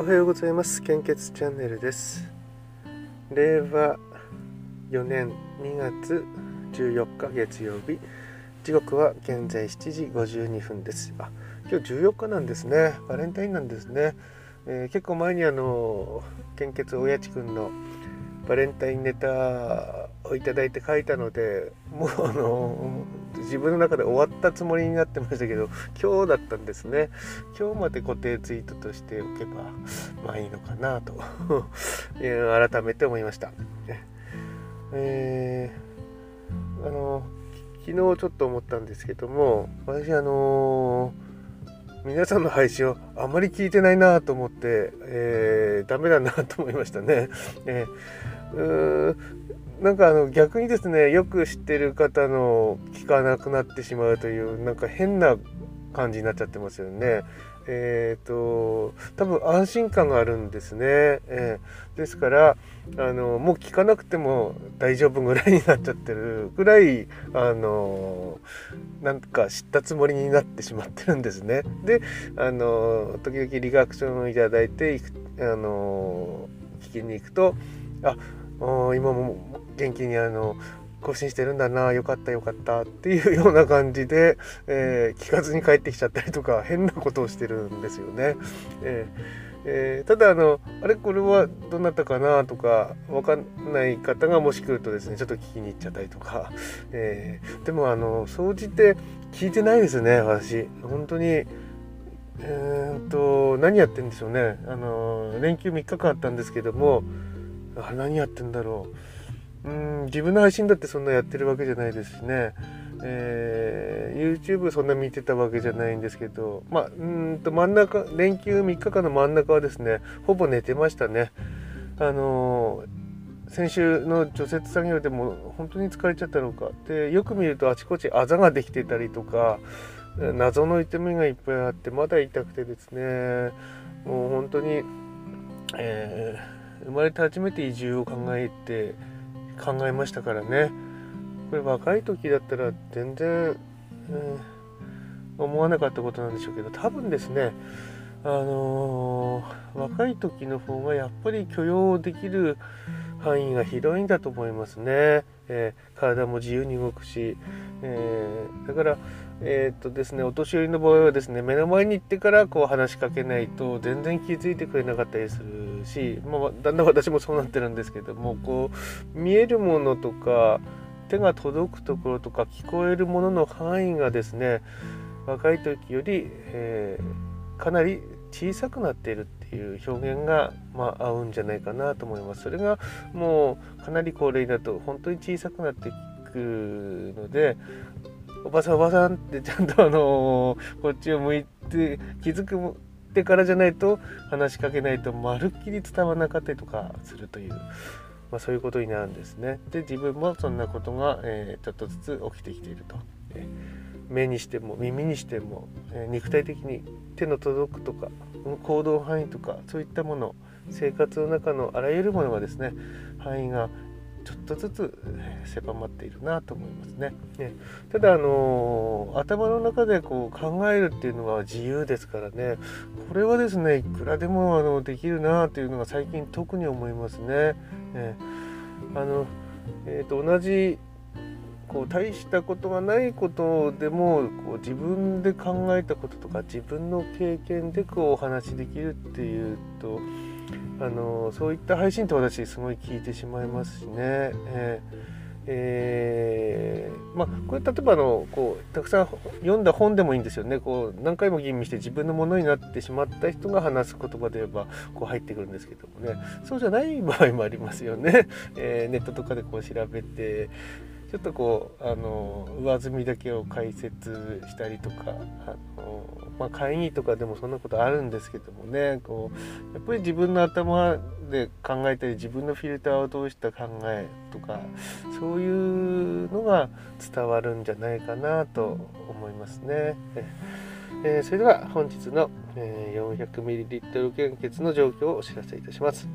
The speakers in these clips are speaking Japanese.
おはようございます。献血チャンネルです。令和4年2月14日月曜日。時刻は現在7時52分です。あ今日14日なんですね。バレンタインなんですね、えー、結構前にあの献血親父くんのバレンタインネタをいただいて書いたのでもうあの自分の中で終わったつもりになってましたけど今日だったんですね。今日まで固定ツイートとしておけばまあいいのかなと。改めて思いました。えー、あの昨日ちょっと思ったんですけども私あの皆さんの配信をあまり聞いてないなと思って、えー、ダメだなと思いましたね。えー、なんかあの逆にですねよく知ってる方の聞かなくなってしまうというなんか変な感じになっちゃってますよね。えーと、多分安心感があるんですね、えー、ですからあのもう聞かなくても大丈夫ぐらいになっちゃってるぐらいあのなんか知ったつもりになってしまってるんですね。であの時々リアクションをいただいてあの聞きに行くとあ今も元気にあの更新してるんだなよかったよかったっていう ような感じで、えー、聞かずに帰ってきちゃったりとか変なことをしてるんですよね。えーえー、ただあのあれこれはどなたかなとか分かんない方がもし来るとですねちょっと聞きに行っちゃったりとか、えー、でもあの総じて聞いてないですね私。本当にえー、っと何やってんでしょうね。あの連休3日間あったんですけどもあ何やってんだろう。うん自分の配信だってそんなやってるわけじゃないですしね、えー、YouTube そんな見てたわけじゃないんですけど。まあうんと真ん中連休3日間の真ん中はですねほぼ寝てましたね。あのー、先週の除雪作業でも本当に疲れちゃったのか。でよく見るとあちこちあざができてたりとか謎の痛みがいっぱいあってまだ痛くてですね。もう本当に、えー生まれて初めて移住を考えて考えましたからねこれ若い時だったら全然、うん、思わなかったことなんでしょうけど多分ですねあのー、若い時の方がやっぱり許容できる範囲が広いんだと思いますね。えー、体も自由に動くし、えー、だからえ、っとですねお年寄りの場合はですね目の前に行ってからこう話しかけないと全然気づいてくれなかったりするし、まあ、だんだん私もそうなってるんですけどもこう見えるものとか手が届くところとか聞こえるものの範囲がですね若い時より、えー、かなり小さくなっているっていう表現が、まあ、合うんじゃないかなと思います。それがもうかなり高齢だと本当に小さくなっていくのでおばさんおばさんってちゃんとあのー、こっちを向いて気づくってからじゃないと話しかけないとまるっきり伝わらなかったりとかするという、まあ、そういうことになるんですね。で自分もそんなことが、えー、ちょっとずつ起きてきていると。えー、目にしても耳にしても、えー、肉体的に手の届くとか行動範囲とかそういったもの生活の中のあらゆるものがですね範囲がちょっとずつ狭まっているなと思いますね。ねただあの頭の中でこう考えるっていうのは自由ですからねこれはですねいくらでもあのできるなというのが最近特に思いますね。ねあのえーと、同じこう大したことがないことでもこう自分で考えたこととか自分の経験でこうお話しできるっていうとあのそういった配信って私すごい聞いてしまいますしね。えーえー、まあこれ例えばのこうたくさん読んだ本でもいいんですよね。こう何回も吟味して自分のものになってしまった人が話す言葉で言えばこう入ってくるんですけどもね。そうじゃない場合もありますよね、えー、ネットとかでこう調べてちょっとこうあの上積みだけを解説したりとかあの、まあ、会議とかでもそんなことあるんですけどもねこうやっぱり自分の頭で考えたり自分のフィルターを通した考えとかそういうのが伝わるんじゃないかなと思いますね。えー、それでは本日の、え、400ml 献血の状況をお知らせいたします。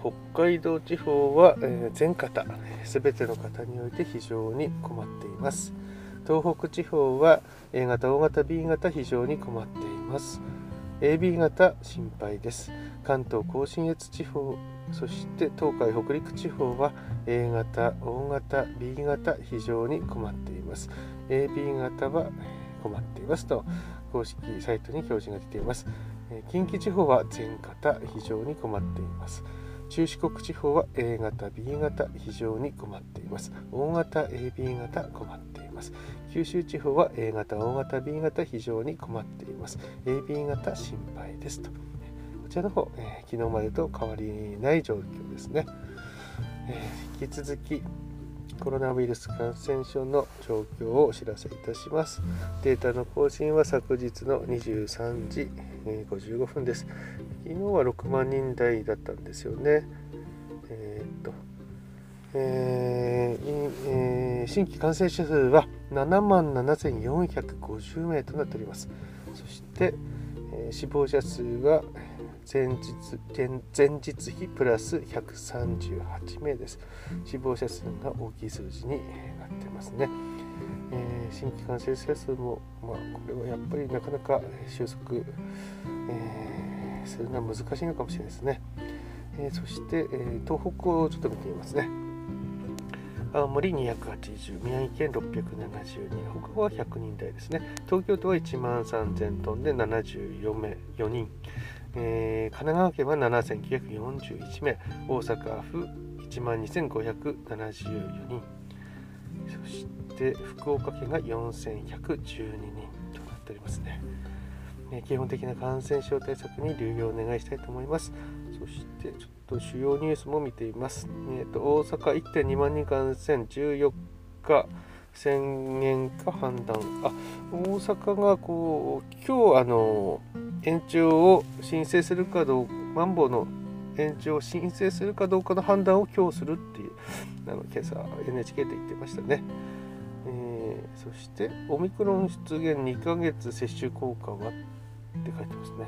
北海道地方は、えー、全方全ての方において非常に困っています。東北地方は A 型 O 型 B 型非常に困っています。AB 型心配です。関東甲信越地方そして東海北陸地方は A 型 O 型 B 型非常に困っています。AB 型は困っています。と公式サイトに表示が出ています。近畿地方は全型非常に困っています。中四国地方は A 型 B 型非常に困っています。O 型 AB 型困っています。九州地方は A 型 O 型 B 型非常に困っています。AB 型心配ですと。こちらの方、えー、昨日までと変わりない状況ですね、えー、引き続きコロナウイルス感染症の状況をお知らせいたします。データの更新は昨日の23時55分です。昨日は6万人台だったんですよねえー、っとえーえー、新規感染者数は7万7450名となっておりますそして、えー、死亡者数は前日前日比プラス138名です。死亡者数が大きい数字になってますね。えー、新規感染者数も、まあ、これはやっぱりなかなか収束、えー、するのは難しいのかもしれないですね。えー、そして、え東北をちょっと見てみますね。青森280、宮城県672、他は100人台ですね。東京都は1万3000トンで74名、4人。えー、神奈川県は7941名、大阪府1万2574人、そして福岡県が4112人となっておりますね。え基本的な感染症対策に留意をお願いしたいと思います。そしてちょっと主要ニュースも見ています。えーと、大阪1.2万人感染14日宣言か判断あ大阪がこう今日あの延長を申請するかどうかマンボウの延長を申請するかどうかの判断を今日するっていうあの今朝 NHK で言ってましたね、えー、そしてオミクロン出現2ヶ月接種効果はって書いてますね。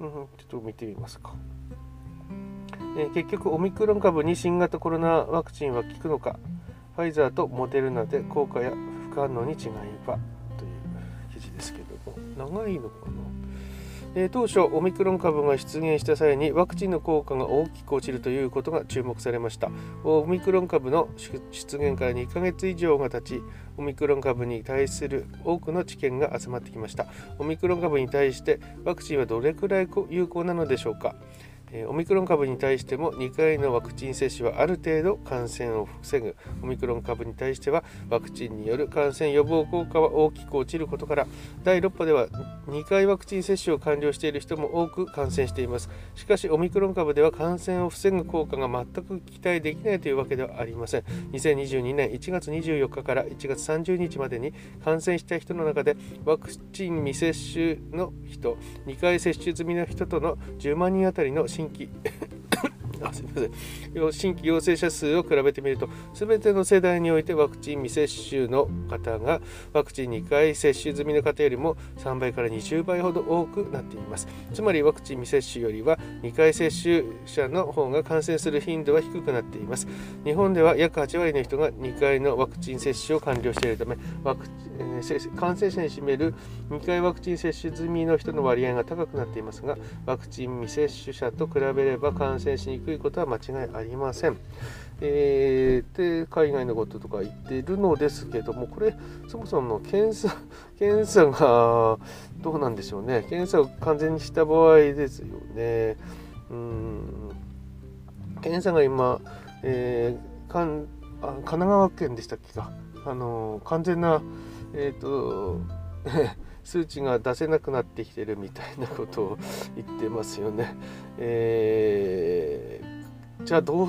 うん、ちょっと見てみますか、え、結局オミクロン株に新型コロナワクチンは効くのか。ファイザーとモデルナで効果や不可能に違いは？という記事ですけども。長いのかな、えー、当初オミクロン株が出現した際にワクチンの効果が大きく落ちるということが注目されました。オミクロン株の出現から2ヶ月以上が経ちオミクロン株に対する多くの知見が集まってきました。オミクロン株に対してワクチンはどれくらい有効なのでしょうか。オミクロン株に対しても2回のワクチン接種はある程度感染を防ぐ。オミクロン株に対してはワクチンによる感染予防効果は大きく落ちることから第6波では2回ワクチン接種を完了している人も多く感染しています。しかしオミクロン株では感染を防ぐ効果が全く期待できないというわけではありません。2022年1月24日から1月30日までに感染した人の中でワクチン未接種の人2回接種済みの人との10万人当たりの新規。あすみません。新規陽性者数を比べてみると全ての世代においてワクチン未接種の方がワクチン2回接種済みの方よりも3倍から20倍ほど多くなっています。つまりワクチン未接種よりは2回接種者の方が感染する頻度は低くなっています。日本では約8割の人が2回のワクチン接種を完了しているためワクチンえー、感染者に占める2回ワクチン接種済みの人の割合が高くなっていますがワクチン未接種者と比べれば感染しにくいことは間違いありません。えー、で海外のこととか言っているのですけどもこれそもそもの検査 検査がどうなんでしょうね。検査を完全にした場合ですよね。うん。検査が今、えー、かんあ神奈川県でしたっけか。あの完全なえっ、ー、と数値が出せなくなってきてるみたいなことを言ってますよね。えー、じゃあどう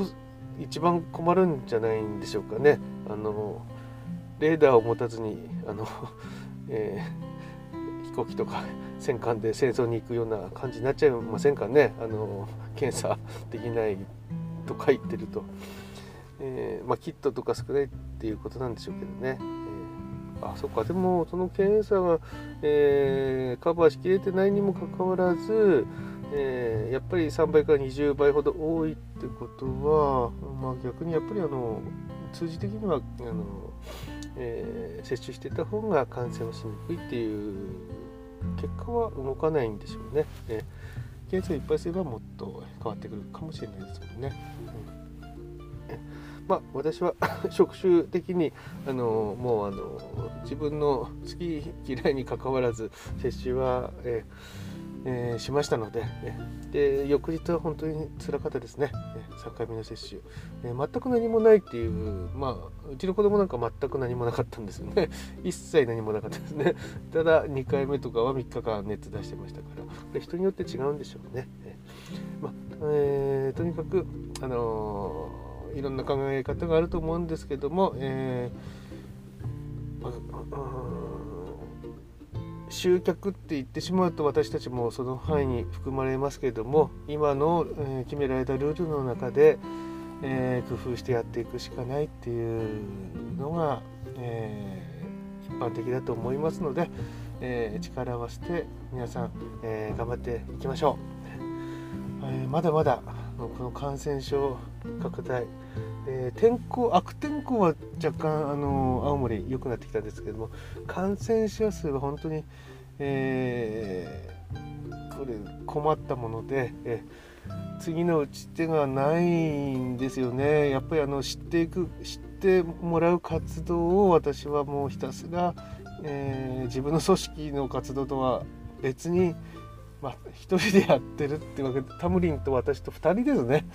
一番困るんじゃないんでしょうかね。あのレーダーを持たずにあの、えー、飛行機とか戦艦で戦争に行くような感じになっちゃいませんかね。あの検査できないとか言ってると。えー、まあ、キットとか少ないっていうことなんでしょうけどね。あそっかでもその検査が、えー、カバーしきれてないにもかかわらず、えー、やっぱり3倍から20倍ほど多いってことは、まあ、逆にやっぱりあの数字的にはあの、えー、接種してた方が感染をしにくいっていう結果は動かないんでしょうね。え件数いっぱいすればもっと変わってくるかもしれないですけどね。うん、まあ私は 職種的にあのもうあの自分の好き嫌いにかかわらず接種は、ええー、しましたのでで翌日は本当につらかったですね。3回目の接種、えー、全く何もないっていうまあうちの子供なんか全く何もなかったんですよね。一切何もなかったですね。ただ2回目とかは3日間熱出してましたからこれ人によって違うんでしょうね、え、まえー、とにかくあのいろんな考え方があると思うんですけども、えー集客って言ってしまうと私たちもその範囲に含まれますけども今の、え、決められたルールの中で、えー、工夫してやっていくしかないっていうのが、えー、一般的だと思いますので、え力を合わせて皆さん、え頑張っていきましょう、えまだまだこの感染症拡大えー、天候悪天候は若干あの青森良くなってきたんですけども感染者数は本当に、えー、これ困ったもので、えー、次の打ち手がないんですよね。やっぱりあの知っていく知ってもらう活動を私はもうひたすら、え自分の組織の活動とは別にまあ、1人でやってるってわけでタムリンと私と2人ですね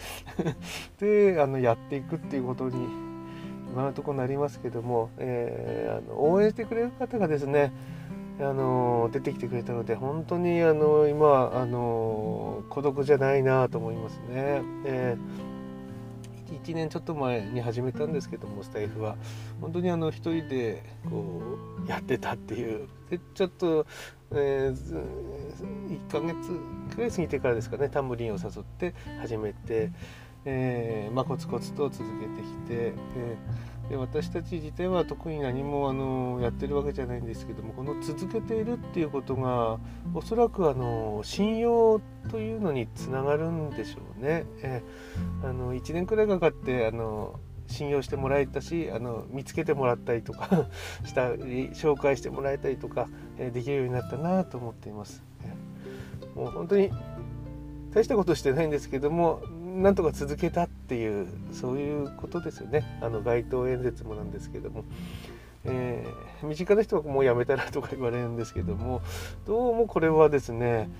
であのやっていくっていうことに今のところなりますけども、えー、あの応援してくれる方がですねあの出てきてくれたので本当にあの今あの孤独じゃないなと思いますね。えー1年ちょっと前に始めたんですけどもスタイフは本当にあの一人でこうやってたっていう。でちょっと、えー、1ヶ月くらい過ぎてからですかねタンブリンを誘って始めて、えーまあ、コツコツと続けてきて、えー、で私たち自体は特に何もあのやってるわけじゃないんですけどもこの続けているっていうことがおそらくあの信用というのにつながるんでしょうね。え、あの1年くらいかかってあの信用してもらえたしあの見つけてもらったりとか したり紹介してもらえたりとか、え、できるようになったなと思っています。もう本当に大したことしてないんですけどもなんとか続けたっていうそういうことですよね。あの街頭演説もなんですけども、えー、身近な人はもうやめたらとか言われるんですけども。どうもこれはですね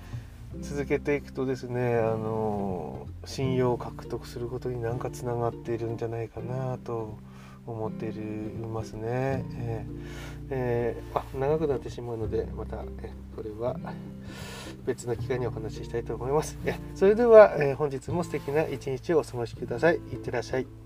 続けていくとですねあの信用を獲得することになんかつながっているんじゃないかなと思っていますね。えーえー、あ長くなってしまうのでまた、えこれは別の機会にお話ししたいと思います。それでは、え本日も素敵な一日をお過ごしください。いってらっしゃい。